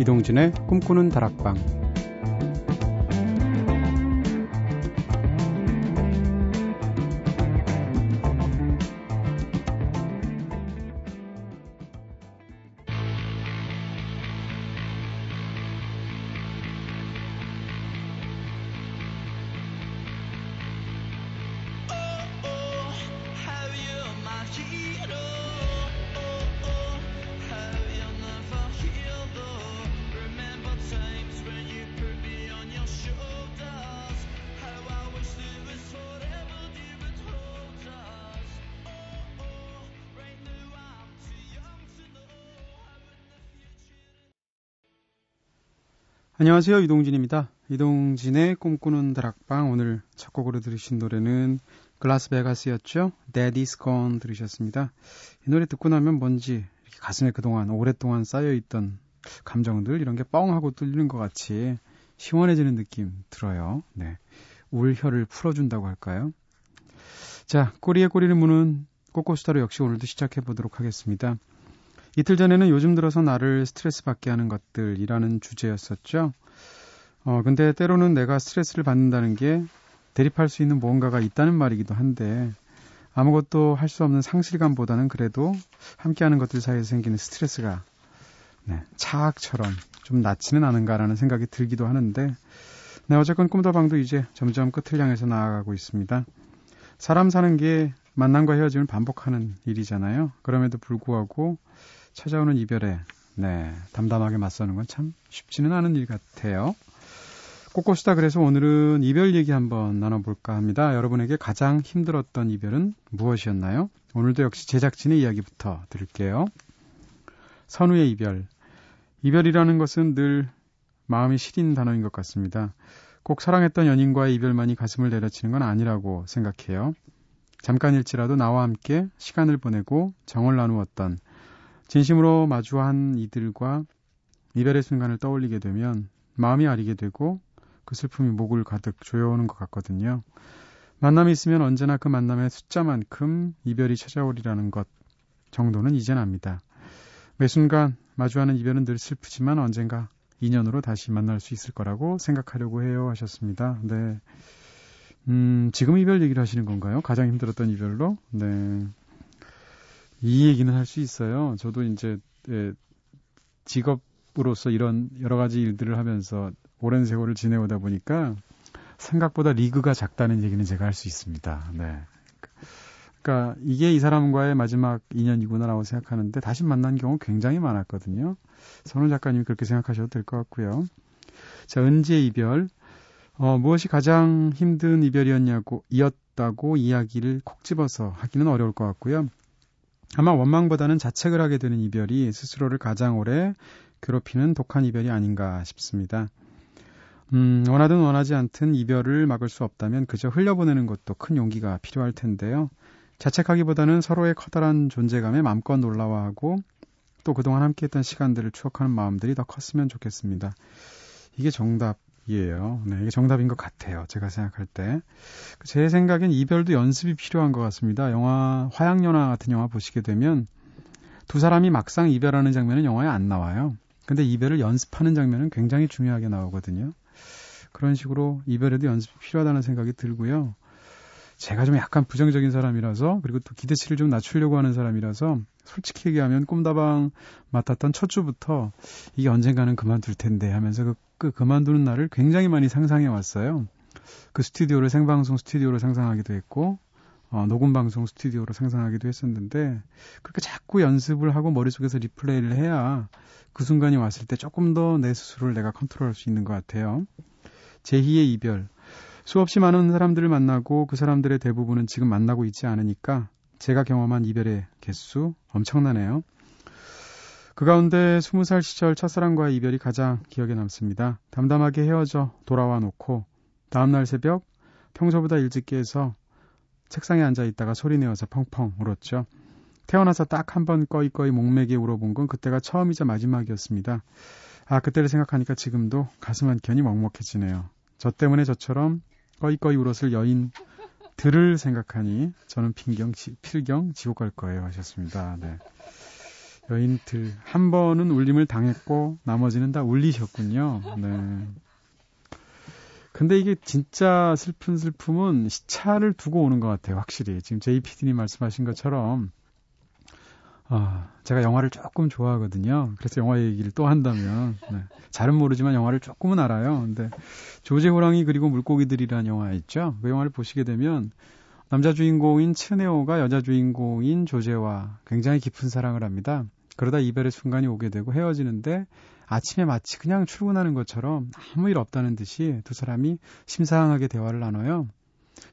이동진의 꿈꾸는 다락방 안녕하세요. 이동진입니다. 이동진의 꿈꾸는 다락방 오늘 첫 곡으로 들으신 노래는 글라스베가스였죠. Daddy's Gone 들으셨습니다. 이 노래 듣고 나면 뭔지 가슴에 그동안 오랫동안 쌓여있던 감정들 이런 게 뻥 하고 뚫리는 것 같이 시원해지는 느낌 들어요. 네. 울혀를 풀어준다고 할까요? 자, 꼬리에 꼬리를 무는 꼬꼬수다로 역시 오늘도 시작해 보도록 하겠습니다. 이틀 전에는 요즘 들어서 나를 스트레스 받게 하는 것들이라는 주제였었죠. 어, 근데 때로는 내가 스트레스를 받는다는 게 대립할 수 있는 무언가가 있다는 말이기도 한데 아무것도 할 수 없는 상실감보다는 그래도 함께하는 것들 사이에 생기는 스트레스가 네, 차악처럼 좀 낫지는 않은가라는 생각이 들기도 하는데 네, 어쨌건 꿈다방도 이제 점점 끝을 향해서 나아가고 있습니다. 사람 사는 게 만남과 헤어짐을 반복하는 일이잖아요. 그럼에도 불구하고 찾아오는 이별에 네, 담담하게 맞서는 건 참 쉽지는 않은 일 같아요. 꼬꼬수다 그래서 오늘은 이별 얘기 한번 나눠볼까 합니다. 여러분에게 가장 힘들었던 이별은 무엇이었나요? 오늘도 역시 제작진의 이야기부터 들을게요. 선우의 이별. 이별이라는 것은 늘 마음이 시린 단어인 것 같습니다. 꼭 사랑했던 연인과의 이별만이 가슴을 내려치는 건 아니라고 생각해요. 잠깐일지라도 나와 함께 시간을 보내고 정을 나누었던 진심으로 마주한 이들과 이별의 순간을 떠올리게 되면 마음이 아리게 되고 그 슬픔이 목을 가득 조여오는 것 같거든요. 만남이 있으면 언제나 그 만남의 숫자만큼 이별이 찾아오리라는 것 정도는 이젠 압니다. 매 순간 마주하는 이별은 늘 슬프지만 언젠가 인연으로 다시 만날 수 있을 거라고 생각하려고 해요 하셨습니다. 네. 음, 지금 이별 얘기를 하시는 건가요? 가장 힘들었던 이별로? 네. 이 얘기는 할 수 있어요. 저도 이제 예, 직업으로서 이런 여러 가지 일들을 하면서 오랜 세월을 지내오다 보니까 생각보다 리그가 작다는 얘기는 제가 할 수 있습니다. 네. 그러니까 이게 이 사람과의 마지막 인연이구나라고 생각하는데 다시 만난 경우 굉장히 많았거든요. 선우 작가님이 그렇게 생각하셔도 될 것 같고요. 자, 은지의 이별. 어, 무엇이 가장 힘든 이별이었냐고, 이었다고 이야기를 콕 집어서 하기는 어려울 것 같고요. 아마 원망보다는 자책을 하게 되는 이별이 스스로를 가장 오래 괴롭히는 독한 이별이 아닌가 싶습니다. 음, 원하든 원하지 않든 이별을 막을 수 없다면 그저 흘려보내는 것도 큰 용기가 필요할 텐데요. 자책하기보다는 서로의 커다란 존재감에 마음껏 놀라워하고 또 그동안 함께했던 시간들을 추억하는 마음들이 더 컸으면 좋겠습니다. 이게 정답 이에요. 네, 이게 정답인 것 같아요. 제가 생각할 때. 제 생각엔 이별도 연습이 필요한 것 같습니다. 영화, 화양연화 같은 영화 보시게 되면 두 사람이 막상 이별하는 장면은 영화에 안 나와요. 근데 이별을 연습하는 장면은 굉장히 중요하게 나오거든요. 그런 식으로 이별에도 연습이 필요하다는 생각이 들고요. 제가 좀 약간 부정적인 사람이라서 그리고 또 기대치를 좀 낮추려고 하는 사람이라서 솔직히 얘기하면 꿈다방 맡았던 첫 주부터 이게 언젠가는 그만둘 텐데 하면서 그, 그 그만두는 날을 굉장히 많이 상상해 왔어요. 그 스튜디오를 생방송 스튜디오로 상상하기도 했고 어, 녹음 방송 스튜디오로 상상하기도 했었는데 그렇게 자꾸 연습을 하고 머릿속에서 리플레이를 해야 그 순간이 왔을 때 조금 더 내 스스로를 내가 컨트롤할 수 있는 것 같아요. 제2의 이별. 수없이 많은 사람들을 만나고 그 사람들의 대부분은 지금 만나고 있지 않으니까 제가 경험한 이별의 개수 엄청나네요. 그 가운데 20살 시절 첫사랑과의 이별이 가장 기억에 남습니다. 담담하게 헤어져 돌아와 놓고 다음날 새벽 평소보다 일찍 깨서 책상에 앉아 있다가 소리내어서 펑펑 울었죠. 태어나서 딱 한 번 꺼이꺼이 목매게 울어본 건 그때가 처음이자 마지막이었습니다. 아, 그때를 생각하니까 지금도 가슴 한 켠이 먹먹해지네요. 저 때문에 저처럼 꺼이꺼이 울었을 여인 들을 생각하니 저는 핑경, 지, 필경 지옥 갈 거예요 하셨습니다. 네. 여인들 한 번은 울림을 당했고 나머지는 다 울리셨군요. 네. 근데 이게 진짜 슬픈 슬픔은 시차를 두고 오는 것 같아요. 확실히 지금 JPD님 말씀하신 것처럼 아, 제가 영화를 조금 좋아하거든요. 그래서 영화 얘기를 또 한다면 네. 잘은 모르지만 영화를 조금은 알아요. 근데 조제 호랑이 그리고 물고기들이라는 영화 있죠. 그 영화를 보시게 되면 남자 주인공인 츠네오가 여자 주인공인 조제와 굉장히 깊은 사랑을 합니다. 그러다 이별의 순간이 오게 되고 헤어지는데 아침에 마치 그냥 출근하는 것처럼 아무 일 없다는 듯이 두 사람이 심상하게 대화를 나눠요.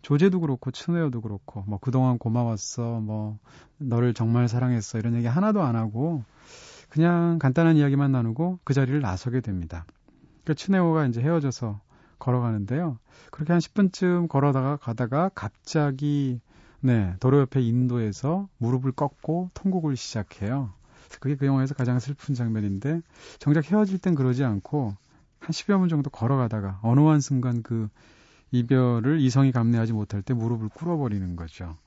조제도 그렇고 츠네오도 그렇고 뭐 그동안 고마웠어 뭐 너를 정말 사랑했어 이런 얘기 하나도 안 하고 그냥 간단한 이야기만 나누고 그 자리를 나서게 됩니다. 그 츠네오가 이제 헤어져서 걸어가는데요. 그렇게 한 10분쯤 걸어다가 가다가 갑자기 네 도로 옆에 인도에서 무릎을 꺾고 통곡을 시작해요. 그게 그 영화에서 가장 슬픈 장면인데 정작 헤어질 땐 그러지 않고 한 10여 분 정도 걸어가다가 어느 한 순간 그 이별을 이성이 감내하지 못할 때 무릎을 꿇어버리는 거죠.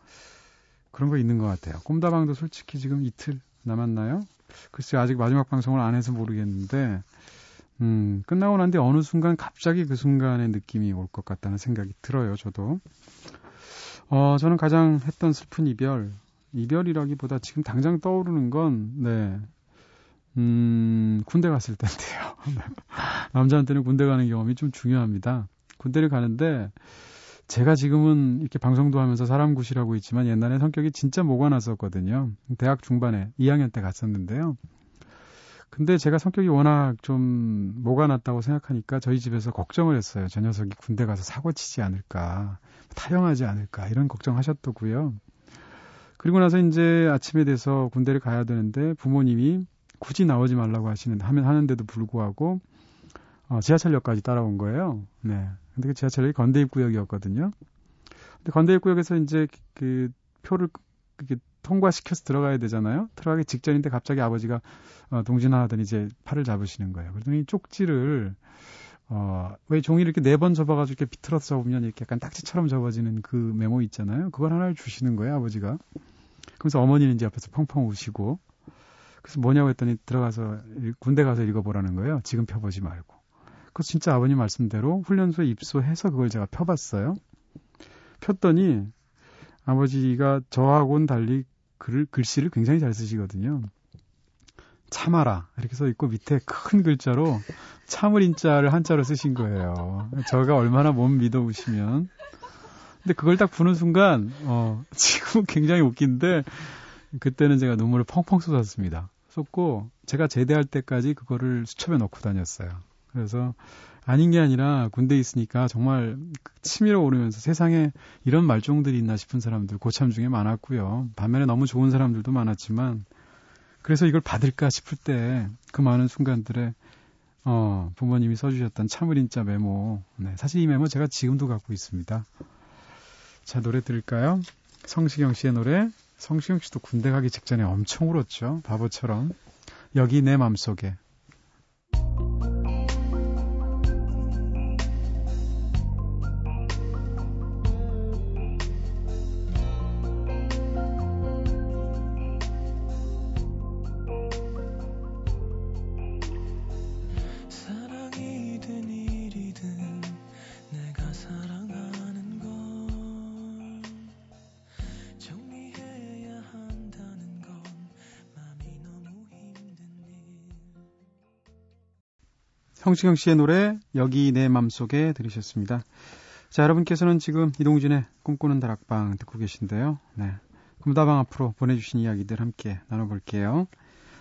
그런 거 있는 것 같아요. 꿈다방도 솔직히 지금 이틀 남았나요? 글쎄 아직 마지막 방송을 안 해서 모르겠는데 음, 끝나고 난 뒤에 어느 순간 갑자기 그 순간의 느낌이 올 것 같다는 생각이 들어요, 저도. 어, 저는 가장 했던 슬픈 이별, 이별이라기보다 지금 당장 떠오르는 건, 네, 음, 군대 갔을 때인데요. 남자한테는 군대 가는 경험이 좀 중요합니다. 군대를 가는데, 제가 지금은 이렇게 방송도 하면서 사람 구실하고 있지만 옛날에 성격이 진짜 모가 났었거든요. 대학 중반에 2학년 때 갔었는데요. 근데 제가 성격이 워낙 좀 모가 났다고 생각하니까 저희 집에서 걱정을 했어요. 저 녀석이 군대 가서 사고 치지 않을까, 타령하지 않을까, 이런 걱정하셨더고요. 그리고 나서 이제 아침에 돼서 군대를 가야 되는데 부모님이 굳이 나오지 말라고 하시는, 하면 하는데도 불구하고, 어, 지하철역까지 따라온 거예요. 네. 근데 그 지하철역이 건대입구역이었거든요. 근데 건대입구역에서 이제 그 표를 이렇게 통과시켜서 들어가야 되잖아요. 들어가기 직전인데 갑자기 아버지가 어, 동진아 하더니 이제 팔을 잡으시는 거예요. 그러더니 쪽지를 어, 왜 종이를 이렇게 네 번 접어가지고 이렇게 비틀어서 접으면 이렇게 약간 딱지처럼 접어지는 그 메모 있잖아요. 그걸 하나를 주시는 거예요, 아버지가. 그래서 어머니는 이제 옆에서 펑펑 우시고. 그래서 뭐냐고 했더니 들어가서 군대 가서 읽어보라는 거예요. 지금 펴보지 말고. 그래서 진짜 아버님 말씀대로 훈련소에 입소해서 그걸 제가 펴봤어요. 폈더니 아버지가 저하고는 달리 글, 글씨를 굉장히 잘 쓰시거든요. 참아라 이렇게 써 있고 밑에 큰 글자로 참을 인자를 한자로 쓰신 거예요. 저가 얼마나 못 믿어보시면. 근데 그걸 딱 보는 순간 어 지금은 굉장히 웃긴데 그때는 제가 눈물을 펑펑 쏟았습니다. 쏟고 제가 제대할 때까지 그거를 수첩에 넣고 다녔어요. 그래서 아닌 게 아니라 군대에 있으니까 정말 치밀어 오르면서 세상에 이런 말종들이 있나 싶은 사람들 고참 중에 많았고요. 반면에 너무 좋은 사람들도 많았지만 그래서 이걸 받을까 싶을 때 그 많은 순간들에 어, 부모님이 써주셨던 참을인자 메모. 네, 사실 이 메모 제가 지금도 갖고 있습니다. 자, 노래 들을까요? 성시경 씨의 노래. 성시경 씨도 군대 가기 직전에 엄청 울었죠. 바보처럼. 여기 내 맘속에. 성시경 씨의 노래 여기 내 맘속에 들으셨습니다. 자, 여러분께서는 지금 이동진의 꿈꾸는 다락방 듣고 계신데요. 네. 꿈다방 앞으로 보내주신 이야기들 함께 나눠볼게요.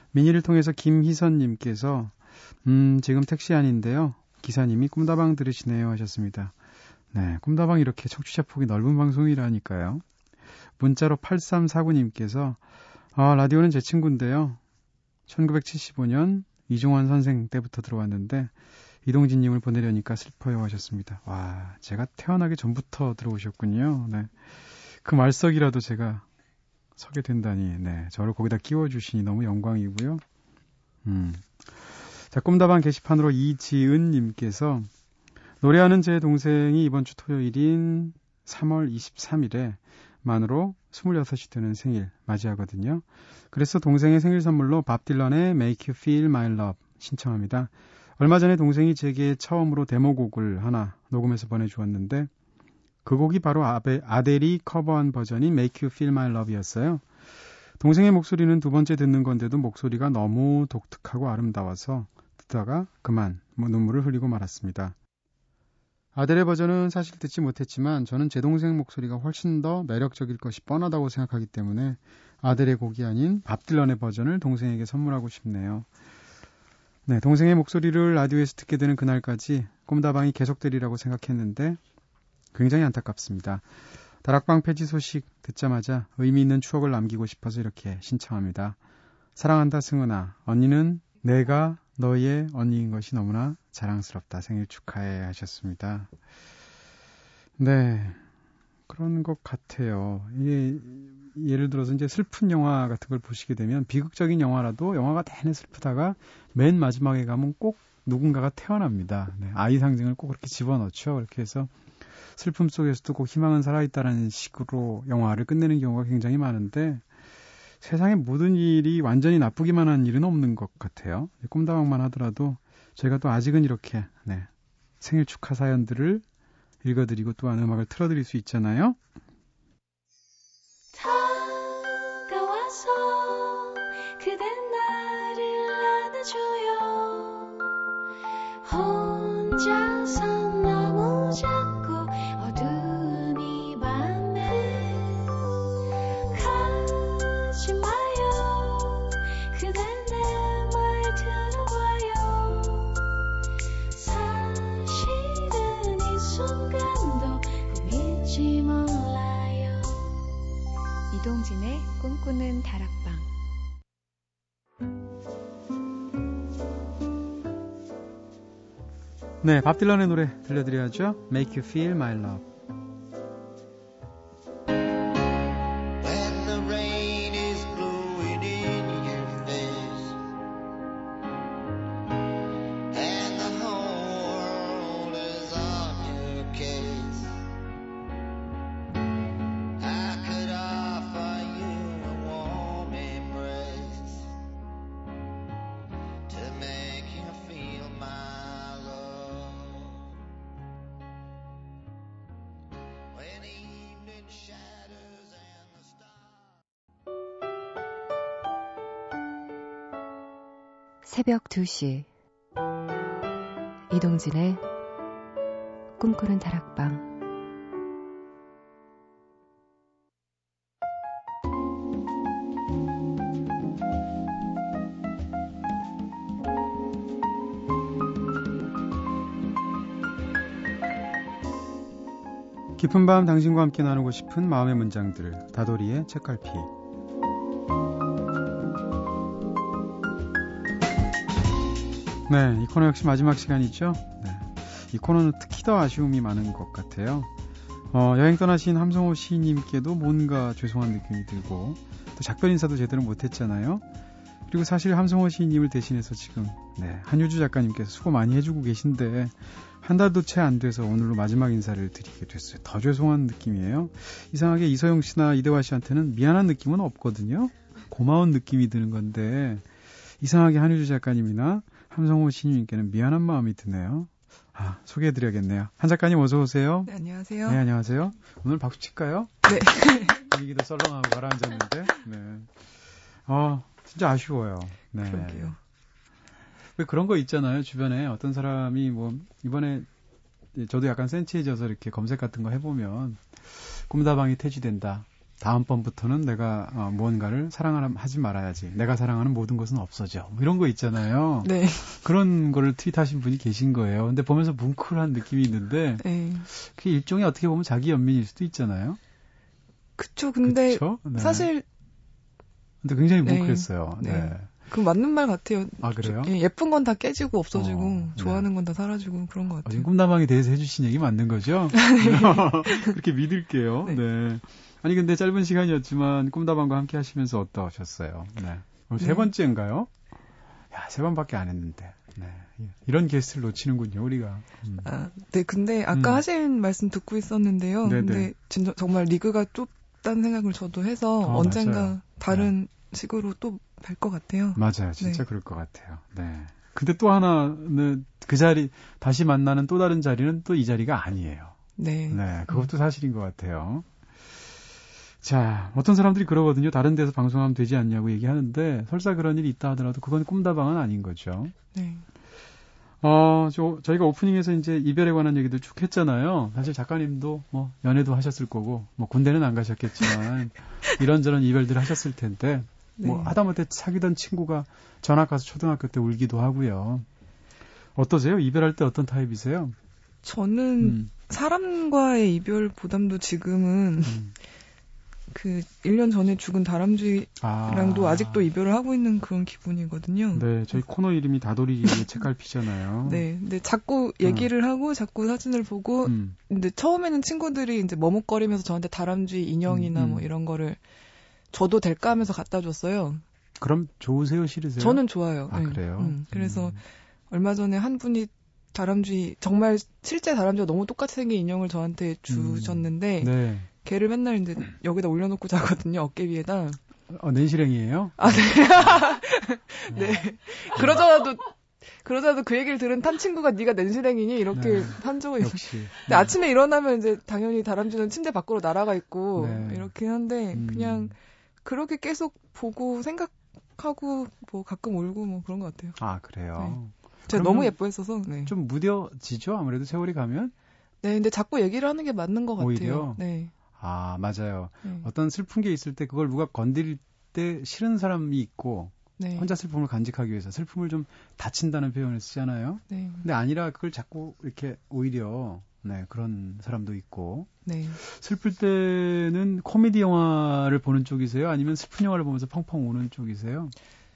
미니를 통해서 김희선님께서 음, 지금 택시 안인데요. 기사님이 꿈다방 들으시네요 하셨습니다. 네, 꿈다방 이렇게 청취자 폭이 넓은 방송이라니까요. 문자로 8349님께서 아, 라디오는 제 친구인데요. 1975년 이종환 선생 때부터 들어왔는데 이동진님을 보내려니까 슬퍼요 하셨습니다. 와, 제가 태어나기 전부터 들어오셨군요. 네. 그 말석이라도 제가 서게 된다니, 네. 저를 거기다 끼워주시니 너무 영광이고요. 음. 자, 꿈다방 게시판으로 이지은님께서 노래하는 제 동생이 이번 주 토요일인 3월 23일에 만으로 26이 되는 생일 맞이하거든요. 그래서 동생의 생일 선물로 밥 딜런의 Make You Feel My Love 신청합니다. 얼마 전에 동생이 제게 처음으로 데모곡을 하나 녹음해서 보내주었는데 그 곡이 바로 아베, 아델이 커버한 버전인 Make You Feel My Love이었어요. 동생의 목소리는 두 번째 듣는 건데도 목소리가 너무 독특하고 아름다워서 듣다가 그만 뭐 눈물을 흘리고 말았습니다. 아델의 버전은 사실 듣지 못했지만 저는 제 동생 목소리가 훨씬 더 매력적일 것이 뻔하다고 생각하기 때문에 아델의 곡이 아닌 밥 딜런의 버전을 동생에게 선물하고 싶네요. 네, 동생의 목소리를 라디오에서 듣게 되는 그날까지 꿈다방이 계속되리라고 생각했는데 굉장히 안타깝습니다. 다락방 폐지 소식 듣자마자 의미 있는 추억을 남기고 싶어서 이렇게 신청합니다. 사랑한다 승은아, 언니는 내가 너의 언니인 것이 너무나 자랑스럽다. 생일 축하해 하셨습니다. 네. 그런 것 같아요. 이게 예를 들어서 이제 슬픈 영화 같은 걸 보시게 되면 비극적인 영화라도 영화가 내내 슬프다가 맨 마지막에 가면 꼭 누군가가 태어납니다. 네, 아이 상징을 꼭 그렇게 집어넣죠. 그렇게 해서 슬픔 속에서도 꼭 희망은 살아있다라는 식으로 영화를 끝내는 경우가 굉장히 많은데 세상의 모든 일이 완전히 나쁘기만 한 일은 없는 것 같아요. 꿈다방만 하더라도 저희가 또 아직은 이렇게 네, 생일 축하 사연들을 읽어드리고 또한 음악을 틀어드릴 수 있잖아요. 이동진의 꿈꾸는 다락방 네, 밥 딜런의 노래 들려드려야죠. Make You Feel My Love. 새벽 2시. 이동진의 꿈꾸는 다락방. 깊은 밤 당신과 함께 나누고 싶은 마음의 문장들 다돌이의 책갈피 네, 이 코너 역시 마지막 시간이죠. 네. 이 코너는 특히 더 아쉬움이 많은 것 같아요. 어, 여행 떠나신 함성호 시인님께도 뭔가 죄송한 느낌이 들고 또 작별 인사도 제대로 못했잖아요. 그리고 사실 함성호 시인님을 대신해서 지금 네, 한유주 작가님께서 수고 많이 해주고 계신데 한 달도 채 안 돼서 오늘로 마지막 인사를 드리게 됐어요. 더 죄송한 느낌이에요. 이상하게 이서영 씨나 이대화 씨한테는 미안한 느낌은 없거든요. 고마운 느낌이 드는 건데 이상하게 한유주 작가님이나 함성호 시인님께는 미안한 마음이 드네요. 아, 소개해드려야겠네요. 한 작가님 어서 오세요. 네, 안녕하세요. 네, 안녕하세요. 오늘 박수 칠까요? 네. 분위기도 썰렁하고 가라앉았는데. 네. 어, 진짜 아쉬워요. 네. 그러게요. 왜 그런 거 있잖아요. 주변에 어떤 사람이 뭐 이번에 저도 약간 센치해져서 이렇게 검색 같은 거 해보면 꿈다방이 퇴지된다. 다음번부터는 내가 어, 무언가를 사랑하지 말아야지. 내가 사랑하는 모든 것은 없어져. 뭐 이런 거 있잖아요. 네. 그런 거를 트윗하신 분이 계신 거예요. 근데 보면서 뭉클한 느낌이 있는데 네. 그게 일종의 어떻게 보면 자기 연민일 수도 있잖아요. 그쵸. 근데 그쵸? 네. 사실 근데 굉장히 뭉클했어요. 네. 네. 네. 그 맞는 말 같아요. 아 그래요? 예, 예쁜 건 다 깨지고 없어지고 어, 좋아하는 건다 사라지고 그런 것 어, 같아요. 지금 꿈다방에 대해서 해주신 얘기 맞는 거죠? 그렇게 믿을게요. 네. 네. 아니 근데 짧은 시간이었지만 꿈다방과 함께 하시면서 어떠셨어요? 네. 오늘 세 네. 번째인가요? 야, 세 번밖에 안 했는데. 네. 이런 게스트를 놓치는군요, 우리가. 음. 아, 네, 근데 아까 음. 하신 말씀 듣고 있었는데요. 네네. 근데 진짜 정말 리그가 같다는 생각을 저도 해서 아, 언젠가 맞아요. 네. 다른 식으로 또 뵐 것 같아요. 맞아요. 진짜 네. 그럴 것 같아요. 네. 근데 또 하나는 그 자리 다시 만나는 또 다른 자리는 또 이 자리가 아니에요. 네. 네, 그것도 사실인 것 같아요. 자, 어떤 사람들이 그러거든요. 다른 데서 방송하면 되지 않냐고 얘기하는데 설사 그런 일이 있다 하더라도 그건 꿈다방은 아닌 거죠. 네. 어, 저, 저희가 오프닝에서 이제 이별에 관한 얘기도 쭉 했잖아요. 사실 작가님도 뭐 연애도 하셨을 거고, 뭐 군대는 안 가셨겠지만, 이런저런 이별들을 하셨을 텐데, 뭐 네. 하다못해 사귀던 친구가 전학 가서 초등학교 때 울기도 하고요. 어떠세요? 이별할 때 어떤 타입이세요? 저는 음, 사람과의 이별 보담도 지금은 음. 그 1년 전에 죽은 다람쥐랑도 아. 아... 직도 이별을 하고 있는 그런 기분이거든요. 네, 저희 코너 이름이 다돌이 책갈피잖아요. 네, 근데 자꾸 얘기를 하고 자꾸 사진을 보고 음, 근데 처음에는 친구들이 이제 머뭇거리면서 저한테 다람쥐 인형이나 음, 음. 뭐 이런 거를 줘도 될까 하면서 갖다 줬어요. 그럼 좋으세요, 싫으세요? 저는 좋아요. 아, 네. 그래요? 음, 그래서 음. 얼마 전에 한 분이 다람쥐 정말 실제 다람쥐가 너무 똑같이 생긴 인형을 저한테 주셨는데 네. 걔를 맨날 이제 여기다 올려놓고 자거든요 어깨 위에다. 어, nen실행이에요? 아 네. 네. 그러자도 그러자도 그 얘기를 들은 탄 친구가 네가 nen실행이니 이렇게 네. 한 적은. 역시. 근데 아침에 일어나면 이제 당연히 다람쥐는 침대 밖으로 날아가 있고 네. 이렇게 한데 음. 그냥 그렇게 계속 보고 생각하고 뭐 가끔 울고 뭐 그런 것 같아요. 아, 그래요? 제가 그러면 너무 예뻐했어서. 네. 좀 무뎌지죠? 아무래도 세월이 가면? 네, 근데 자꾸 얘기를 하는 게 맞는 것 같아요. 오히려? 네. 아, 맞아요. 네. 어떤 슬픈 게 있을 때 그걸 누가 건드릴 때 싫은 사람이 있고 네. 혼자 슬픔을 간직하기 위해서 슬픔을 좀 다친다는 표현을 쓰잖아요. 네. 근데 아니라 그걸 자꾸 이렇게 오히려 네, 그런 사람도 있고 네. 슬플 때는 코미디 영화를 보는 쪽이세요? 아니면 슬픈 영화를 보면서 펑펑 우는 쪽이세요?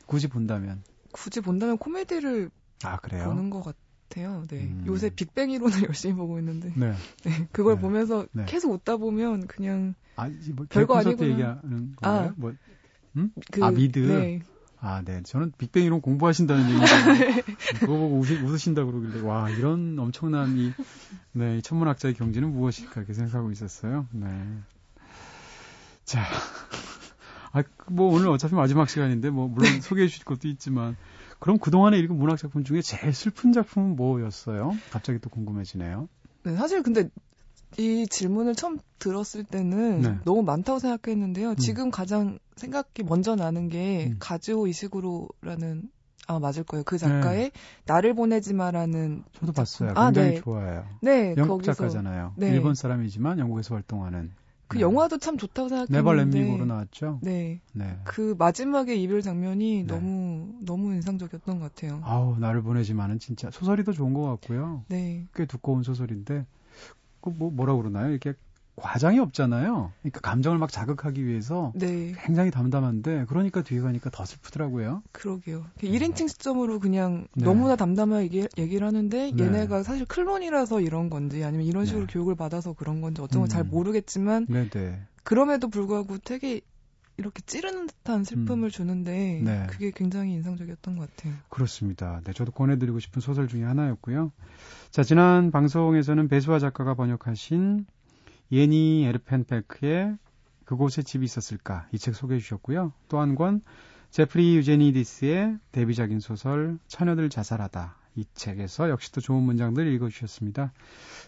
굳이 본다면. 굳이 본다면 코미디를 아, 그래요? 보는 것 같아요. 네. 음. 요새 빅뱅 이론을 열심히 보고 있는데 네. 네. 그걸 네. 보면서 네. 계속 웃다 보면 그냥 아, 이뭐 별거 아니구나. 얘기하는 건가요? 아. 뭐, 그 아, 미드? 네. 아, 네. 저는 빅뱅 이론 공부하신다는 얘기를 그거 보고 웃으, 웃으신다 그러길래 와 이런 엄청난 이, 네, 이 천문학자의 경지는 무엇일까 이렇게 생각하고 있었어요. 네. 자, 아, 뭐 오늘 어차피 마지막 시간인데 뭐 물론 소개해 주실 것도 있지만 그럼 그동안에 읽은 문학 작품 중에 제일 슬픈 작품은 뭐였어요? 갑자기 또 궁금해지네요. 네, 사실 근데 이 질문을 처음 들었을 때는 네. 너무 많다고 생각했는데요. 지금 가장 생각이 먼저 나는 게 음. 가즈오 이시구로라는 아 맞을 거예요. 그 작가의 나를 보내지 마라는 저도 봤어요. 아, 굉장히 네. 좋아해요. 네 영국 거기서 작가잖아요. 네. 일본 사람이지만 영국에서 활동하는. 그 네. 영화도 참 좋다고 생각했는데 네버 렛미고로 나왔죠. 네. 네. 그 마지막에 이별 장면이 네. 너무 너무 인상적이었던 것 같아요. 아우 나를 보내지만은 진짜 소설이 더 좋은 것 같고요. 네. 꽤 두꺼운 소설인데 그 뭐 뭐라 그러나요? 이렇게 과장이 없잖아요. 그러니까 감정을 막 자극하기 위해서 네. 굉장히 담담한데 그러니까 뒤에 가니까 더 슬프더라고요. 그러게요. 1인칭 시점으로 그냥 네. 너무나 담담하게 얘기, 얘기를 하는데 네. 얘네가 사실 클론이라서 이런 건지 아니면 이런 식으로 네. 교육을 받아서 그런 건지 어떤 건잘 음. 모르겠지만 네, 네. 그럼에도 불구하고 되게 이렇게 찌르는 듯한 슬픔을 주는데 음. 네. 그게 굉장히 인상적이었던 것 같아요. 그렇습니다. 네, 저도 권해드리고 싶은 소설 중에 하나였고요. 자, 지난 방송에서는 배수아 작가가 번역하신 예니 에르펜베크의 그곳에 집이 있었을까 이 책 소개해 주셨고요. 또 한 권 제프리 유제니디스의 데뷔작인 소설 처녀들 자살하다 이 책에서 역시 또 좋은 문장들 읽어 주셨습니다.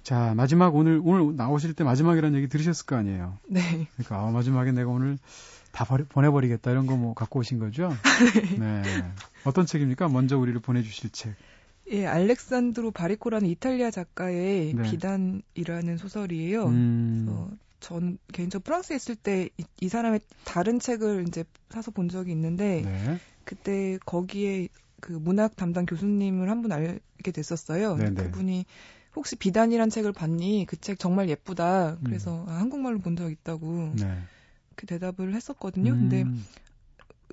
자 마지막 오늘 오늘 나오실 때 마지막이라는 얘기 들으셨을 거 아니에요. 네. 그러니까 아, 마지막에 내가 오늘 다 버리, 보내버리겠다 이런 거 뭐 갖고 오신 거죠? 네. 어떤 책입니까? 먼저 우리를 보내주실 책. 예, 알렉산드로 바리코라는 이탈리아 작가의 네. 비단이라는 소설이에요. 음, 그래서 전 개인적으로 프랑스에 있을 때 이 사람의 다른 책을 이제 사서 본 적이 있는데 네. 그때 거기에 그 문학 담당 교수님을 한 분 알게 됐었어요. 네네. 그분이 혹시 비단이란 책을 봤니? 그 책 정말 예쁘다. 음. 그래서 아, 한국말로 본 적 있다고 네. 그 대답을 했었거든요. 근데 음,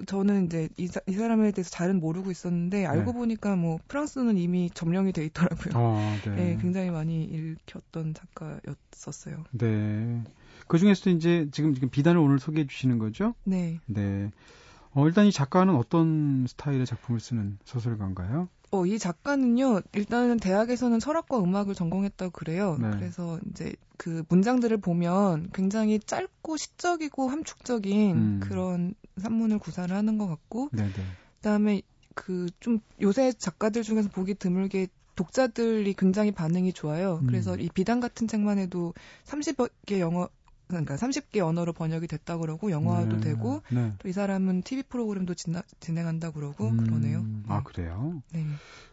저는 이제 이, 사, 이 사람에 대해서 잘은 모르고 있었는데 알고 네. 보니까 뭐 프랑스는 이미 점령이 돼 있더라고요. 어, 네. 네, 굉장히 많이 읽혔던 작가였었어요. 네. 그 중에서도 이제 지금 지금 비단을 오늘 소개해 주시는 거죠? 네. 네. 어, 일단 이 작가는 어떤 스타일의 작품을 쓰는 소설가인가요? 어, 이 작가는요, 일단은 대학에서는 철학과 음악을 전공했다고 그래요. 네. 그래서 이제 그 문장들을 보면 굉장히 짧고 시적이고 함축적인 음. 그런 산문을 구사를 하는 것 같고, 네네. 그다음에 그 좀 요새 작가들 중에서 보기 드물게 독자들이 굉장히 반응이 좋아요. 음. 그래서 이 비단 같은 책만 해도 30개 영어 그러니까 30개 언어로 번역이 됐다 그러고 영화화도 네. 되고 네. 또이 사람은 TV 프로그램도 진나, 진행한다 그러고 음, 그러네요. 아 네. 그래요? 네.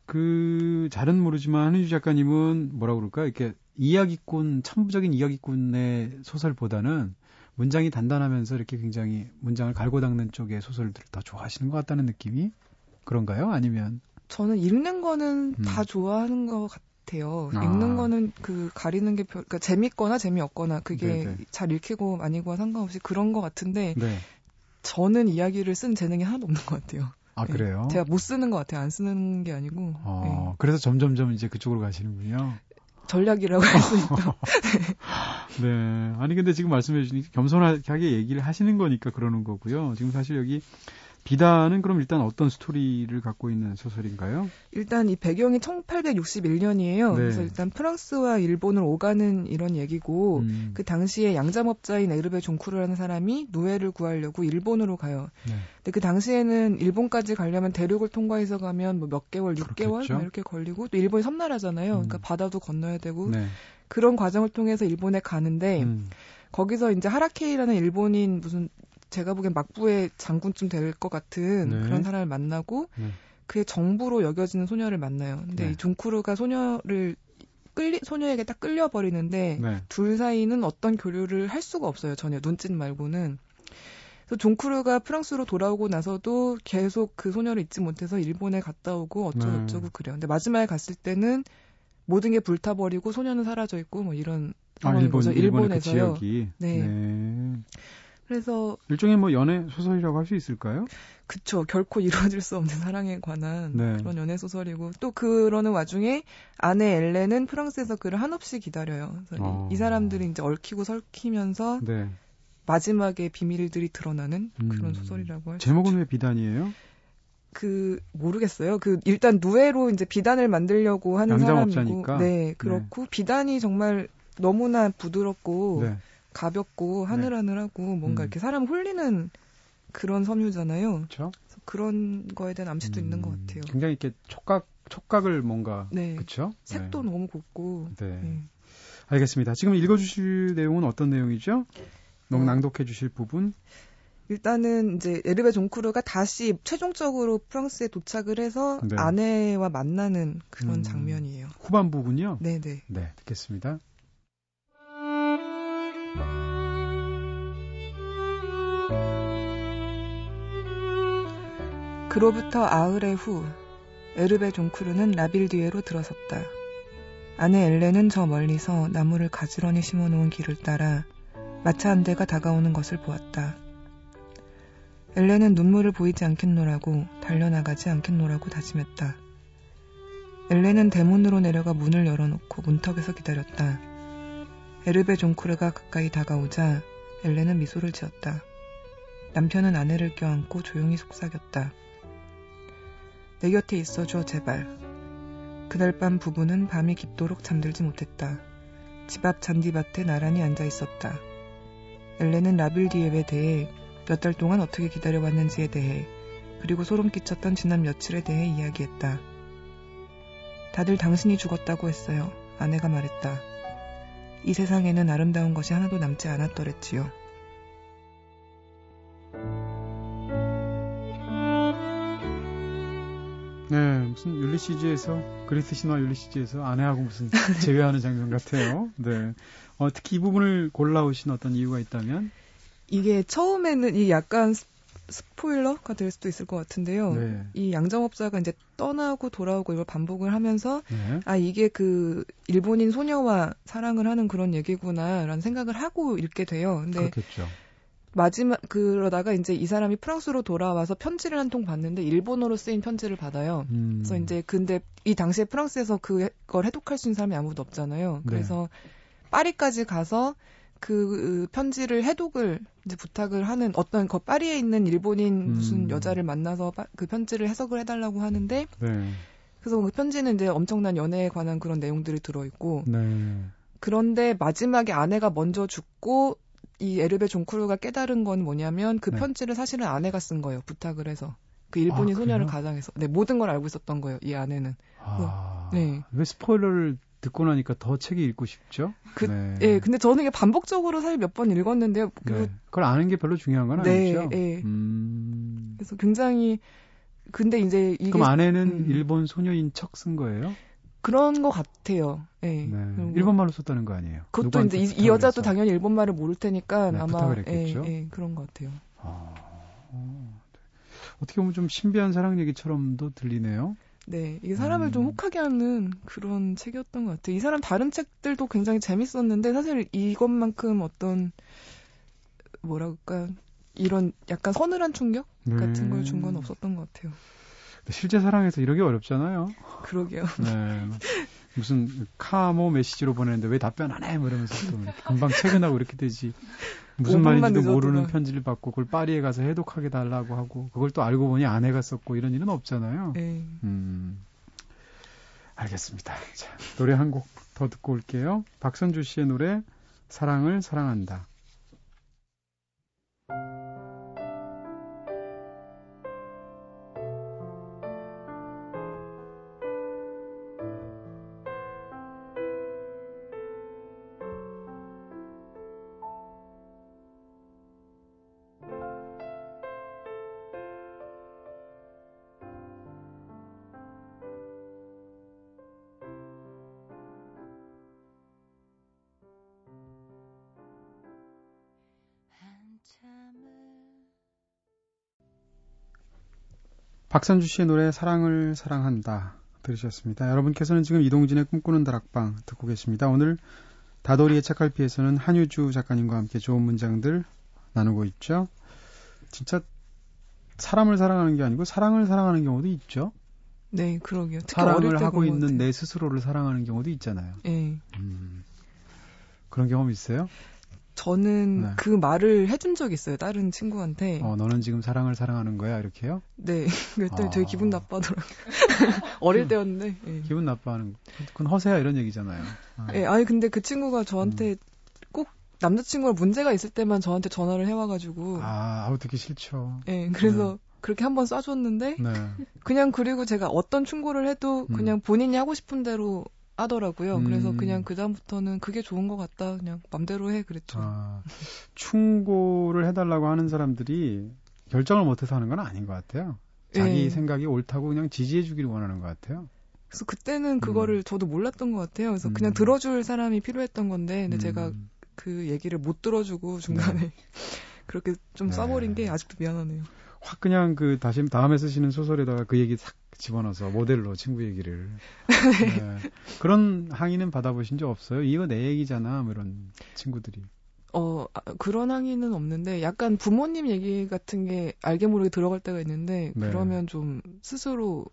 그 잘은 모르지만 한유주 작가님은 뭐라 그럴까 이렇게 이야기꾼 천부적인 이야기꾼의 소설보다는 문장이 단단하면서 이렇게 굉장히 문장을 갈고 닦는 쪽의 소설들을 더 좋아하시는 것 같다는 느낌이 그런가요? 아니면 저는 읽는 거는 음. 다 좋아하는 것 같아요. 아. 읽는 거는 그 가리는 게 별, 그러니까 재밌거나 재미없거나 그게 네네. 잘 읽히고 아니고와 상관없이 그런 것 같은데 네. 저는 이야기를 쓴 재능이 하나도 없는 것 같아요. 아 네. 그래요? 제가 못 쓰는 것 같아요. 안 쓰는 게 아니고 어, 그래서 점점점 이제 그쪽으로 가시는군요. 네. 전략이라고 할 수 있죠. 네. 아니 근데 지금 말씀해 주시니까 겸손하게 얘기를 하시는 거니까 그러는 거고요. 지금 사실 여기 비단은 그럼 일단 어떤 스토리를 갖고 있는 소설인가요? 일단 이 배경이 1861년이에요. 네. 그래서 일단 프랑스와 일본을 오가는 이런 얘기고 음, 그 당시에 양잠업자인 에르베 종쿠르라는 사람이 노예를 구하려고 일본으로 가요. 네. 근데 그 당시에는 일본까지 가려면 대륙을 통과해서 가면 뭐 몇 개월, 6개월 그렇겠죠. 뭐 이렇게 걸리고 또 일본이 섬나라잖아요. 음. 그러니까 바다도 건너야 되고 네. 그런 과정을 통해서 일본에 가는데 음, 거기서 이제 하라케이라는 일본인 무슨 제가 보기엔 막부의 장군쯤 될 것 같은 네. 그런 사람을 만나고 네. 그의 정부로 여겨지는 소녀를 만나요. 근데 네. 이 중쿠르가 소녀를 끌리 소녀에게 딱 끌려 버리는데 네. 둘 사이는 어떤 교류를 할 수가 없어요. 전혀 눈짓 말고는. 그래서 종쿠르가 프랑스로 돌아오고 나서도 계속 그 소녀를 잊지 못해서 일본에 갔다 오고 어쩌고 네. 저쩌고 그래요. 근데 마지막에 갔을 때는 모든 게 불타버리고 소녀는 사라져 있고 뭐 이런 아, 일본, 거죠. 그 일본에서요. 지역이. 네. 그래서 일종의 뭐 연애 소설이라고 할 수 있을까요? 그쵸 결코 이루어질 수 없는 사랑에 관한 네. 그런 연애 소설이고 또 그러는 와중에 아내 엘렌은 프랑스에서 그를 한없이 기다려요. 그래서 이- 어. 이, 사람들이 이제 얽히고 설키면서 네. 마지막에 비밀들이 드러나는 음. 그런 소설이라고 할수 제목은 있죠. 왜 비단이에요? 그 모르겠어요. 그 일단 누에로 이제 비단을 만들려고 하는. 사람이고 네 그렇고 비단이 정말 너무나 부드럽고 네. 가볍고 하늘하늘하고 뭔가 음. 이렇게 사람 홀리는 그런 섬유잖아요. 그렇죠. 그런 거에 대한 암시도 있는 것 같아요. 굉장히 이렇게 촉각 촉각을 뭔가 네. 그렇죠? 색도 네. 너무 곱고. 네. 네. 알겠습니다. 지금 읽어주실 내용은 어떤 내용이죠? 너무 어. 낭독해 주실 부분? 일단은 이제 에르베 종쿠르가 다시 최종적으로 프랑스에 도착을 해서 네. 아내와 만나는 그런 음. 장면이에요. 후반부군요. 네네. 네, 듣겠습니다. 그로부터 아흘의 후 에르베 종쿠르는 라빌 뒤에로 들어섰다. 아내 엘렌은 저 멀리서 나무를 가지런히 심어놓은 길을 따라 마차 한 대가 다가오는 것을 보았다. 엘렌은 눈물을 보이지 않겠노라고 달려나가지 않겠노라고 다짐했다. 엘렌은 대문으로 내려가 문을 열어놓고 문턱에서 기다렸다. 에르베 종쿠르가 가까이 다가오자 엘렌은 미소를 지었다. 남편은 아내를 껴안고 조용히 속삭였다. 내 곁에 있어줘, 제발. 그날 밤 부부는 밤이 깊도록 잠들지 못했다. 집 앞 잔디밭에 나란히 앉아 있었다. 엘렌은 라빌디앱에 대해 몇 달 동안 어떻게 기다려왔는지에 대해 그리고 소름 끼쳤던 지난 며칠에 대해 이야기했다. 다들 당신이 죽었다고 했어요. 아내가 말했다. 이 세상에는 아름다운 것이 하나도 남지 않았더랬지요. 네, 무슨 율리시즈에서 그리스 신화 율리시즈에서 아내하고 무슨 재회하는 장면 같아요. 네. 어, 특히 이 부분을 골라오신 어떤 이유가 있다면? 이게 처음에는 이 약간 스- 스포일러가 될 수도 있을 것 같은데요. 네. 이 양정업자가 이제 떠나고 돌아오고 이걸 반복을 하면서 네. 아 이게 그 일본인 소녀와 사랑을 하는 그런 얘기구나라는 생각을 하고 읽게 돼요. 근데 그렇겠죠. 마지막 그러다가 이제 이 사람이 프랑스로 돌아와서 편지를 한 통 받는데 일본어로 쓰인 편지를 받아요. 음. 그래서 이제 근데 이 당시에 프랑스에서 그걸 해독할 수 있는 사람이 아무도 없잖아요. 네. 그래서 파리까지 가서 그 편지를 해독을 이제 부탁을 하는 어떤 그 파리에 있는 일본인 무슨 음. 여자를 만나서 파- 그 편지를 해석을 해달라고 하는데 네. 그래서 그 편지는 이제 엄청난 연애에 관한 그런 내용들이 들어있고 네. 그런데 마지막에 아내가 먼저 죽고 이 에르베 존쿠르가 깨달은 건 뭐냐면 그 네. 편지를 사실은 아내가 쓴 거예요. 부탁을 해서. 그 일본인 아, 소녀를? 가장해서. 네, 모든 걸 알고 있었던 거예요. 이 아내는. 아, 네. 왜 스포일러를 듣고 나니까 더 책이 읽고 싶죠? 그, 네. 예, 근데 저는 이게 반복적으로 사실 몇 번 읽었는데요. 그리고 네. 그걸 아는 게 별로 중요한 건 네, 아니죠. 예. 음. 그래서 굉장히 근데 이제 이게 그럼 아내는 음. 일본 소녀인 척 쓴 거예요? 그런 것 같아요. 예. 네. 일본말로 썼다는 거 아니에요? 그것도 이제 이, 이 여자도 해서. 당연히 일본말을 모를 테니까 네, 아마 예. 예, 그런 것 같아요. 아, 어, 네. 어떻게 보면 좀 신비한 사랑 얘기처럼도 들리네요. 네, 이게 사람을 음. 좀 혹하게 하는 그런 책이었던 것 같아요. 이 사람 다른 책들도 굉장히 재밌었는데 사실 이것만큼 어떤 뭐랄까 이런 약간 서늘한 충격 같은 걸준건 네. 없었던 것 같아요. 실제 사랑에서 이러기 어렵잖아요. 그러게요. 네. 무슨 카모 메시지로 보내는데 왜 답변 안 해? 뭐 이러면서 또 금방 퇴근하고 이렇게 되지. 무슨 5분만 말인지도 모르는 막. 편지를 받고 그걸 파리에 가서 해독하게 달라고 하고 그걸 또 알고 보니 아내가 썼고 이런 일은 없잖아요. 네. 음. 알겠습니다. 자, 노래 한 곡 더 듣고 올게요. 박선주 씨의 노래 사랑을 사랑한다. 박선주 씨의 노래 사랑을 사랑한다 들으셨습니다. 여러분께서는 지금 이동진의 꿈꾸는 다락방 듣고 계십니다. 오늘 다도리의 책갈피에서는 한유주 작가님과 함께 좋은 문장들 나누고 있죠. 진짜 사람을 사랑하는 게 아니고 사랑을 사랑하는 경우도 있죠. 네, 그러게요. 사랑을 때 하고 있는 같아요. 내 스스로를 사랑하는 경우도 있잖아요. 네. 음, 그런 경험 있어요? 저는 네. 그 말을 해준 적이 있어요. 다른 친구한테. 어, 너는 지금 사랑을 사랑하는 거야 이렇게요? 네. 그랬더니 아. 되게 기분 나빠더라고요. 어릴 때였는데. 예. 기분 나빠하는 거. 그건 허세야 이런 얘기잖아요. 아. 예, 아니 근데 그 친구가 저한테 음. 꼭 남자친구가 문제가 있을 때만 저한테 전화를 해와가지고. 아, 아우 듣기 싫죠. 예, 그래서 그렇게 한번 쏴줬는데 네. 그냥 그리고 제가 어떤 충고를 해도 음. 그냥 본인이 하고 싶은 대로 하더라고요. 그래서 음. 그냥 그 다음부터는 그게 좋은 것 같다. 그냥 맘대로 해 그랬죠. 아, 충고를 해달라고 하는 사람들이 결정을 못해서 하는 건 아닌 것 같아요. 자기 예. 생각이 옳다고 그냥 지지해 주기를 원하는 것 같아요. 그래서 그때는 그거를 저도 몰랐던 것 같아요. 그래서 그냥 음. 들어줄 사람이 필요했던 건데, 근데 음. 제가 그 얘기를 못 들어주고 중간에 그렇게 좀 네. 쏴버린 게 아직도 미안하네요. 확 그냥 그 다시 다음에 쓰시는 소설에다가 그 얘기 싹 집어넣어서 모델로 친구 얘기를 네. 그런 항의는 받아보신 적 없어요? 이거 내 얘기잖아, 뭐 이런 친구들이. 어, 아, 그런 항의는 없는데, 약간 부모님 얘기 같은 게 알게 모르게 들어갈 때가 있는데, 네. 그러면 좀 스스로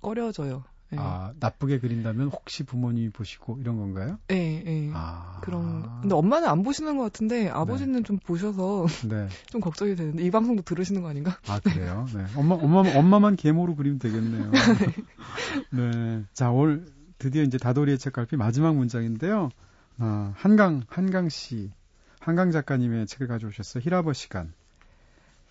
꺼려져요. 예. 아 나쁘게 그린다면 혹시 부모님이 보시고 이런 건가요? 예, 예. 아 그런. 근데 엄마는 안 보시는 것 같은데, 아버지는 좀 보셔서 네. 좀 걱정이 되는데, 이 방송도 들으시는 거 아닌가? 아 그래요? 네. 엄마 엄마 엄마만 계모로 그리면 되겠네요. 네. 자 오늘 드디어 이제 다도리의 책갈피 마지막 문장인데요. 아, 한강 한강 씨 한강 작가님의 책을 가져오셨어요. 히라버 시간.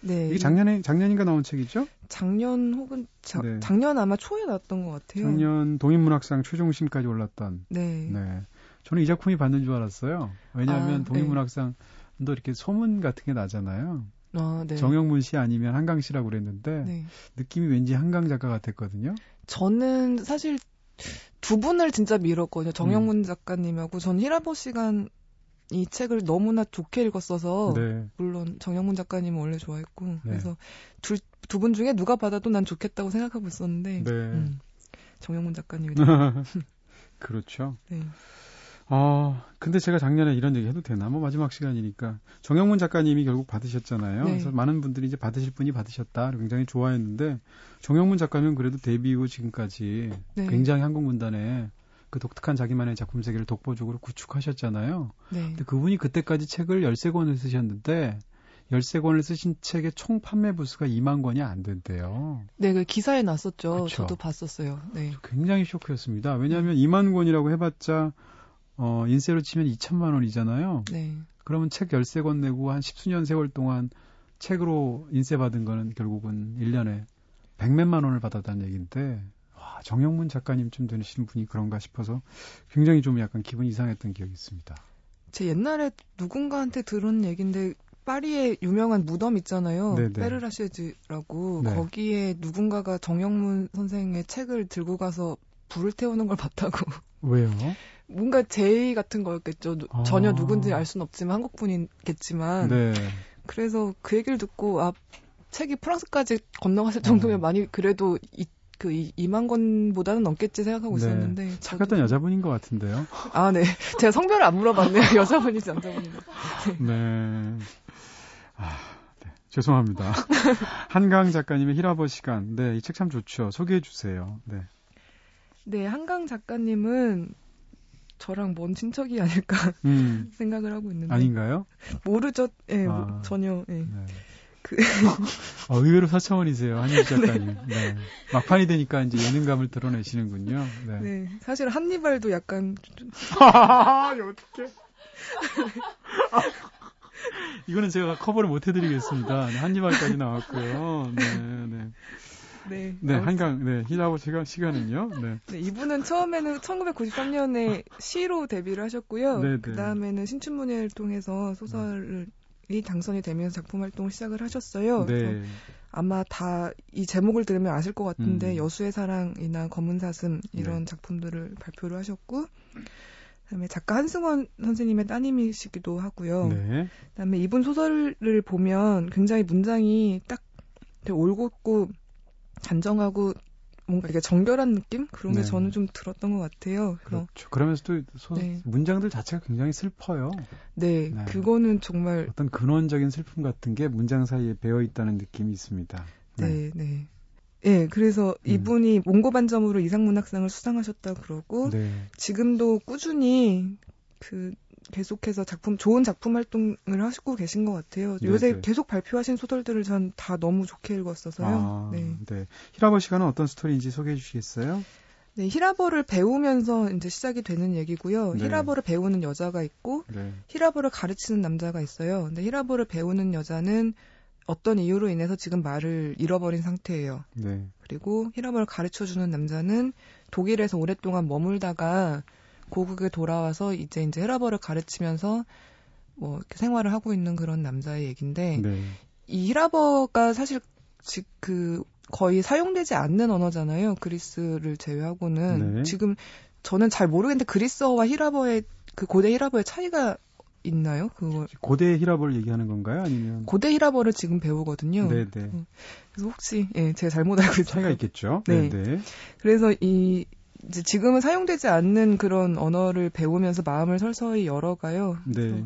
네. 이게 작년에 작년인가 나온 책이죠? 작년 혹은 자- 네. 작년 아마 초에 나왔던 것 같아요. 작년 동인문학상 최종심까지 올랐던. 네. 네. 저는 이 작품이 받는 줄 알았어요. 왜냐하면 아, 동인문학상도 이렇게 소문 같은 게 나잖아요. 아, 네. 정영문 씨 아니면 한강 씨라고 그랬는데 네. 느낌이 왠지 한강 작가 같았거든요. 저는 사실 두 분을 진짜 밀었거든요. 음. 정영문 작가님하고 전 히라보 시간 이 책을 너무나 좋게 읽었어서 네. 물론 정영문 작가님은 원래 좋아했고 네. 그래서 두 분 중에 누가 받아도 난 좋겠다고 생각하고 있었는데 네. 음, 정영문 작가님이 그렇죠. 네. 아, 근데 제가 작년에 이런 얘기 해도 되나? 뭐 마지막 시간이니까. 정영문 작가님이 결국 받으셨잖아요. 네. 그래서 많은 분들이 이제 받으실 분이 받으셨다. 굉장히 좋아했는데, 정영문 작가는 그래도 데뷔 이후 지금까지 네. 굉장히 한국 문단에 그 독특한 자기만의 작품 세계를 독보적으로 구축하셨잖아요. 네. 근데 그분이 그때까지 책을 13권을 쓰셨는데, 13권을 쓰신 책의 총 판매 부수가 2만 권이 안 된대요. 네, 그 기사에 났었죠. 그쵸. 저도 봤었어요. 네. 굉장히 쇼크였습니다. 왜냐하면 2만 권이라고 해봤자 어, 인세로 치면 2천만 원이잖아요. 네. 그러면 책 13권 내고 한 십수년 세월 동안 책으로 인세 받은 거는 결국은 1년에 100몇만 원을 받았다는 얘기인데 와, 정영문 작가님쯤 되시는 분이 그런가 싶어서 굉장히 좀 약간 기분이 이상했던 기억이 있습니다. 제 옛날에 누군가한테 들은 얘기인데 파리에 유명한 무덤 있잖아요. 네네. 페르라쉐즈라고 네. 거기에 누군가가 정영문 선생의 책을 들고 가서 불을 태우는 걸 봤다고. 왜요? 뭔가 제의 같은 거였겠죠. 누- 아. 전혀 누군지 알 수는 없지만 한국 분이겠지만. 네. 그래서 그 얘기를 듣고 아 책이 프랑스까지 건너갔을 정도면 음. 많이 그래도 이, 그 이, 2만 권보다는 넘겠지 생각하고 네. 있었는데 착했던 저도- 여자분인 것 같은데요. 아 네. 제가 성별을 안 물어봤네요. 여자분인지 남자분인지. 네. 아, 네. 죄송합니다. 한강 작가님의 히라버 시간. 네, 이 책 참 좋죠. 소개해 주세요. 네. 네, 한강 작가님은 저랑 먼 친척이 아닐까 음, 생각을 하고 있는데 아닌가요? 모르죠. 예, 뭐, 아. 전혀. 예. 네. 그 어, 의외로 사차원이세요, 한유 작가님. 네. 막판이 되니까 이제 예능감을 드러내시는군요. 네. 네, 사실 한니발도 약간 아, 어떡해. 이거는 제가 커버를 못 해드리겠습니다. 네, 한니발까지 나왔고요. 네, 네. 네, 네, 한강, 네, 히라보 시간, 시간은요? 네. 네, 이분은 처음에는 1993년에 시로 데뷔를 하셨고요. 네, 네. 그 다음에는 신춘문예를 통해서 소설 이 당선이 되면서 작품 활동을 시작을 하셨어요. 네. 아마 다 이 제목을 들으면 아실 것 같은데 음. 여수의 사랑이나 검은 사슴 이런 네. 작품들을 발표를 하셨고 그다음에 작가 한승원 선생님의 따님이시기도 하고요. 네. 그다음에 이분 소설을 보면 굉장히 문장이 딱 되게 올곧고 단정하고 뭔가 이게 정결한 느낌 그런 게 네. 저는 좀 들었던 것 같아요. 그래서 그렇죠. 그러면서도 소, 네. 문장들 자체가 굉장히 슬퍼요. 네, 네. 그거는 정말 어떤 근원적인 슬픔 같은 게 문장 사이에 배어 있다는 느낌이 있습니다. 네, 네. 예, 그래서 음. 이분이 몽고 반점으로 이상문학상을 수상하셨다 그러고 네. 지금도 꾸준히 그 계속해서 작품 좋은 작품 활동을 하시고 계신 것 같아요. 네, 요새 네. 계속 발표하신 소설들을 전 다 너무 좋게 읽었어서요. 아, 네. 네. 히라버 시간은 어떤 스토리인지 소개해 주시겠어요? 네, 히라버를 배우면서 이제 시작이 되는 얘기고요. 네. 히라버를 배우는 여자가 있고 네. 히라버를 가르치는 남자가 있어요. 근데 히라버를 배우는 여자는 어떤 이유로 인해서 지금 말을 잃어버린 상태예요. 네. 그리고 히라버를 가르쳐 주는 남자는 독일에서 오랫동안 머물다가 고국에 돌아와서 이제 이제 히라버를 가르치면서 뭐 이렇게 생활을 하고 있는 그런 남자의 얘기인데 네. 이 히라버가 사실 지, 그 거의 사용되지 않는 언어잖아요. 그리스를 제외하고는 네. 지금 저는 잘 모르겠는데 그리스어와 히라버의 그 고대 히라버의 차이가 있나요? 그거 고대 히라버를 얘기하는 건가요? 아니면 고대 히라버를 지금 배우거든요. 네, 네. 그래서 혹시 예, 제가 잘못 알고 있어요. 차이가 있겠죠. 네. 네, 네. 그래서 이 지금은 사용되지 않는 그런 언어를 배우면서 마음을 설서히 열어가요. 네.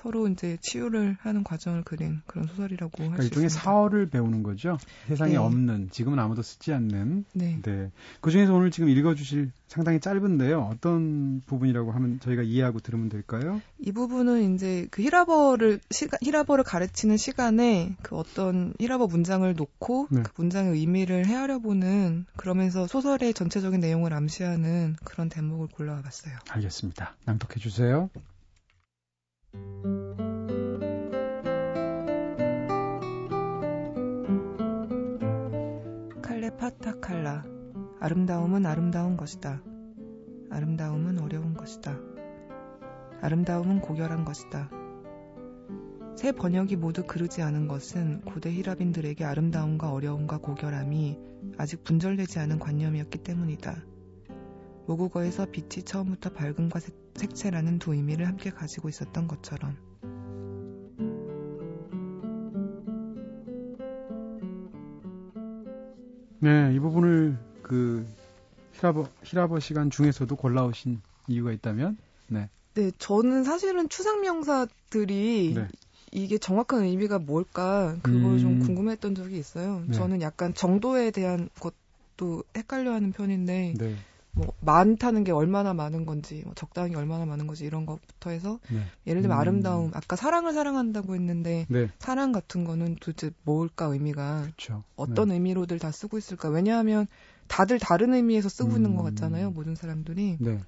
서로 이제 치유를 하는 과정을 그린 그런 소설이라고 할 그러니까 수 일종의 있습니다. 사어를 배우는 거죠. 세상에 네. 없는, 지금은 아무도 쓰지 않는. 네. 네. 그 중에서 오늘 지금 읽어주실 상당히 짧은데요. 어떤 부분이라고 하면 저희가 이해하고 들으면 될까요? 이 부분은 이제 그 히라버를 시간 히라버를 가르치는 시간에 그 어떤 히라버 문장을 놓고 네. 그 문장의 의미를 헤아려 보는 그러면서 소설의 전체적인 내용을 암시하는 그런 대목을 골라와 봤어요. 알겠습니다. 낭독해 주세요. 칼레 파타칼라 아름다움은 아름다운 것이다. 아름다움은 어려운 것이다. 아름다움은 고결한 것이다. 세 번역이 모두 그르지 않은 것은 고대 히라빈들에게 아름다움과 어려움과 고결함이 아직 분절되지 않은 관념이었기 때문이다. 모국어에서 빛이 처음부터 밝음과 색- 색채라는 두 의미를 함께 가지고 있었던 것처럼. 네, 이 부분을 그 히라버 히라버 시간 중에서도 골라오신 이유가 있다면? 네. 네, 저는 사실은 추상 명사들이 네. 이게 정확한 의미가 뭘까 그걸 좀 음. 궁금했던 적이 있어요. 네. 저는 약간 정도에 대한 것도 헷갈려하는 편인데 네. 뭐 많다는 게 얼마나 많은 건지 뭐 적당히 얼마나 많은 건지 이런 것부터 해서 네. 예를 들면 음. 아름다움 아까 사랑을 사랑한다고 했는데 네. 사랑 같은 거는 도대체 뭘까 의미가 그렇죠. 어떤 의미로들 다 쓰고 있을까 왜냐하면 다들 다른 의미에서 쓰고 있는 것 음. 같잖아요 모든 사람들이 네.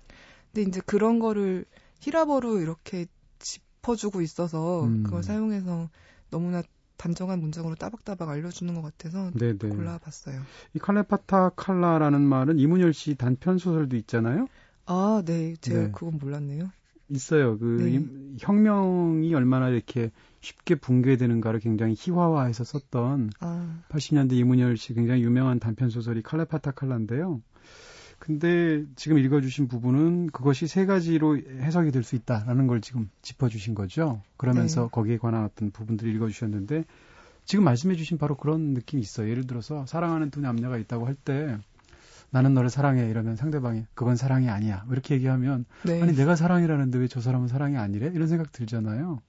근데 이제 그런 거를 히라버로 이렇게 짚어주고 있어서 음. 그걸 사용해서 너무나 단정한 문장으로 따박따박 알려주는 것 같아서 네, 네. 골라봤어요. 이 칼레파타 칼라라는 말은 이문열 씨 단편 소설도 있잖아요. 아, 네, 제가 네. 그건 몰랐네요. 있어요. 그 네. 이- 혁명이 얼마나 이렇게 쉽게 붕괴되는가를 굉장히 희화화해서 썼던 아, 80년대 이문열 씨 굉장히 유명한 단편 소설이 칼레파타 칼라인데요. 근데 지금 읽어주신 부분은 그것이 세 가지로 해석이 될 수 있다라는 걸 지금 짚어주신 거죠. 그러면서 네. 거기에 관한 어떤 부분들을 읽어주셨는데 지금 말씀해주신 바로 그런 느낌이 있어요. 예를 들어서 사랑하는 두 남녀가 있다고 할 때 나는 너를 사랑해 이러면 상대방이 그건 사랑이 아니야 이렇게 얘기하면 네. 아니 내가 사랑이라는데 왜 저 사람은 사랑이 아니래 이런 생각 들잖아요.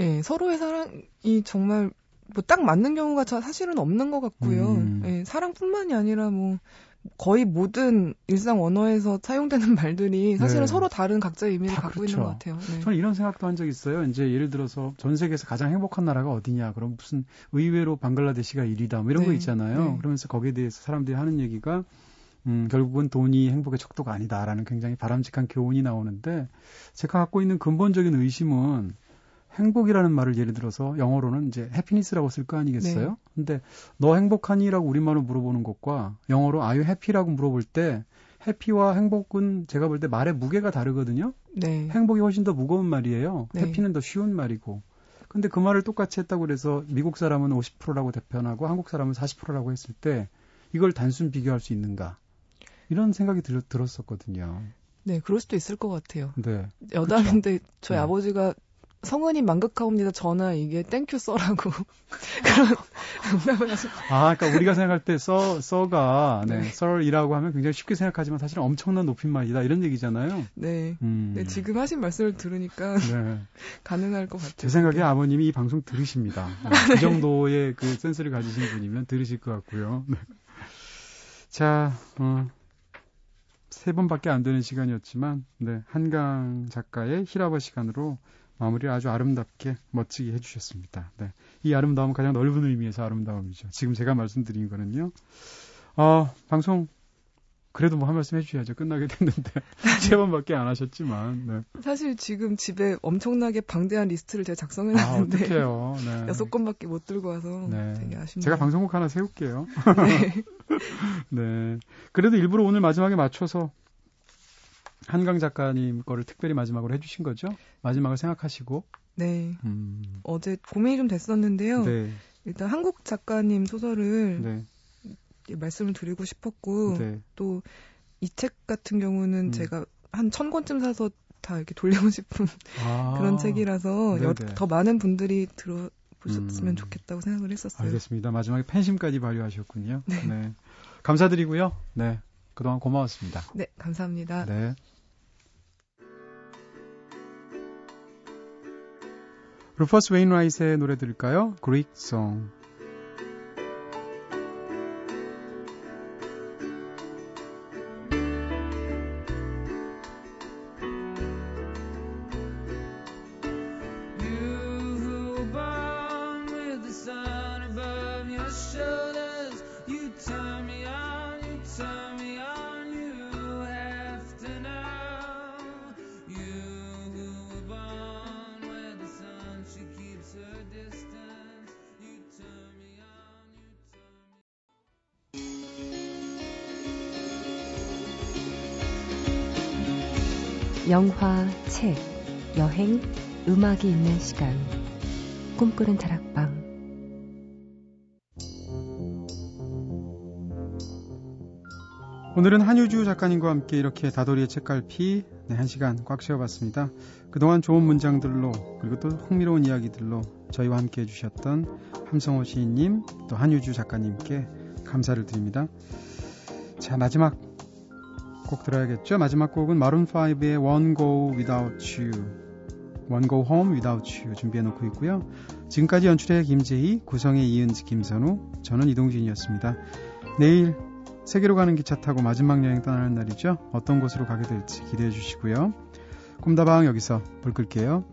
예, 서로의 사랑이 정말 뭐 딱 맞는 경우가 저 사실은 없는 것 같고요. 음. 예, 사랑뿐만이 아니라 뭐 거의 모든 일상 언어에서 사용되는 말들이 사실은 네. 서로 다른 각자의 의미를 다 갖고 있는 그렇죠. 것 같아요. 네. 저는 이런 생각도 한 적 있어요. 이제 예를 들어서 전 세계에서 가장 행복한 나라가 어디냐. 그럼 무슨 의외로 방글라데시가 1위다. 뭐 이런 거 네, 있잖아요. 네. 그러면서 거기에 대해서 사람들이 하는 얘기가 음, 결국은 돈이 행복의 척도가 아니다라는 굉장히 바람직한 교훈이 나오는데 제가 갖고 있는 근본적인 의심은 행복이라는 말을 예를 들어서 영어로는 이제 해피니스라고 쓸 거 아니겠어요? 네. 근데 너 행복하니라고 우리말로 물어보는 것과 영어로 are you happy라고 물어볼 때 happy와 행복은 제가 볼 때 말의 무게가 다르거든요. 네. 행복이 훨씬 더 무거운 말이에요. 네. happy는 더 쉬운 말이고. 근데 그 말을 똑같이 했다고 그래서 미국 사람은 50%라고 대답하고 한국 사람은 40%라고 했을 때 이걸 단순 비교할 수 있는가? 이런 생각이 들, 들었었거든요. 네, 그럴 수도 있을 것 같아요. 네. 여담인데 저희 네. 아버지가 성은이 망극하옵니다. 전하 이게 Thank you, sir라고 그런 응답을 하시. 아, 그러니까 우리가 생각할 때 써, 써가, 네, 네. 썰이라고 하면 굉장히 쉽게 생각하지만 사실 은 엄청난 높임말이다. 이런 얘기잖아요. 네. 음. 네, 지금 하신 말씀을 들으니까 네. 가능할 것 같아요. 제 생각에 아버님이 이 방송 들으십니다. 네, 그 정도의 그 센스를 가지신 분이면 들으실 것 같고요. 네. 자, 어, 세 번밖에 안 되는 시간이었지만, 네, 한강 작가의 히라버 시간으로 마무리를 아주 아름답게 멋지게 해주셨습니다. 네, 이 아름다움은 가장 넓은 의미에서 아름다움이죠. 지금 제가 말씀드린 거는요. 어, 방송 그래도 뭐 한 말씀 해주셔야죠. 끝나게 됐는데 세 번밖에 안 하셨지만, 네. 사실 지금 집에 엄청나게 방대한 리스트를 제가 아, 작성해놨는데 어떡해요. 네. 여섯 건밖에 못 들고 와서 네. 되게 아쉽네요. 제가 방송국 하나 세울게요. 네. 네. 그래도 일부러 오늘 마지막에 맞춰서 한강 작가님 거를 특별히 마지막으로 해주신 거죠? 마지막을 생각하시고. 네. 음. 어제 고민이 좀 됐었는데요. 네. 일단 한국 작가님 소설을 네. 말씀을 드리고 싶었고 네. 또이 책 같은 경우는 음. 제가 한 천 권쯤 사서 다 이렇게 돌리고 싶은 아, 그런 책이라서 여- 네네. 더 많은 분들이 들어 보셨으면 음. 좋겠다고 생각을 했었어요. 알겠습니다. 마지막에 팬심까지 발휘하셨군요. 네. 감사드리고요. 네. 그동안 고마웠습니다. 네, 감사합니다. 네. 루퍼스 웨인라이트의 노래 들을까요? Song. You 음악이 있는 시간. 꿈꾸는 다락방. 오늘은 한유주 작가님과 함께 이렇게 다돌이의 책갈피 네, 한 시간 꽉 채워봤습니다. 그동안 좋은 문장들로 그리고 또 흥미로운 이야기들로 저희와 함께 해주셨던 함성호 시인님 또 한유주 작가님께 감사를 드립니다. 자 마지막 곡 들어야겠죠. 마지막 곡은 마룬5의 One Go Without You One Go Home Without You 준비해놓고 있고요. 지금까지 연출의 김재희, 구성의 이은지, 김선우, 저는 이동진이었습니다. 내일 세계로 가는 기차 타고 마지막 여행 떠나는 날이죠. 어떤 곳으로 가게 될지 기대해 주시고요. 꿈다방 여기서 불 끌게요.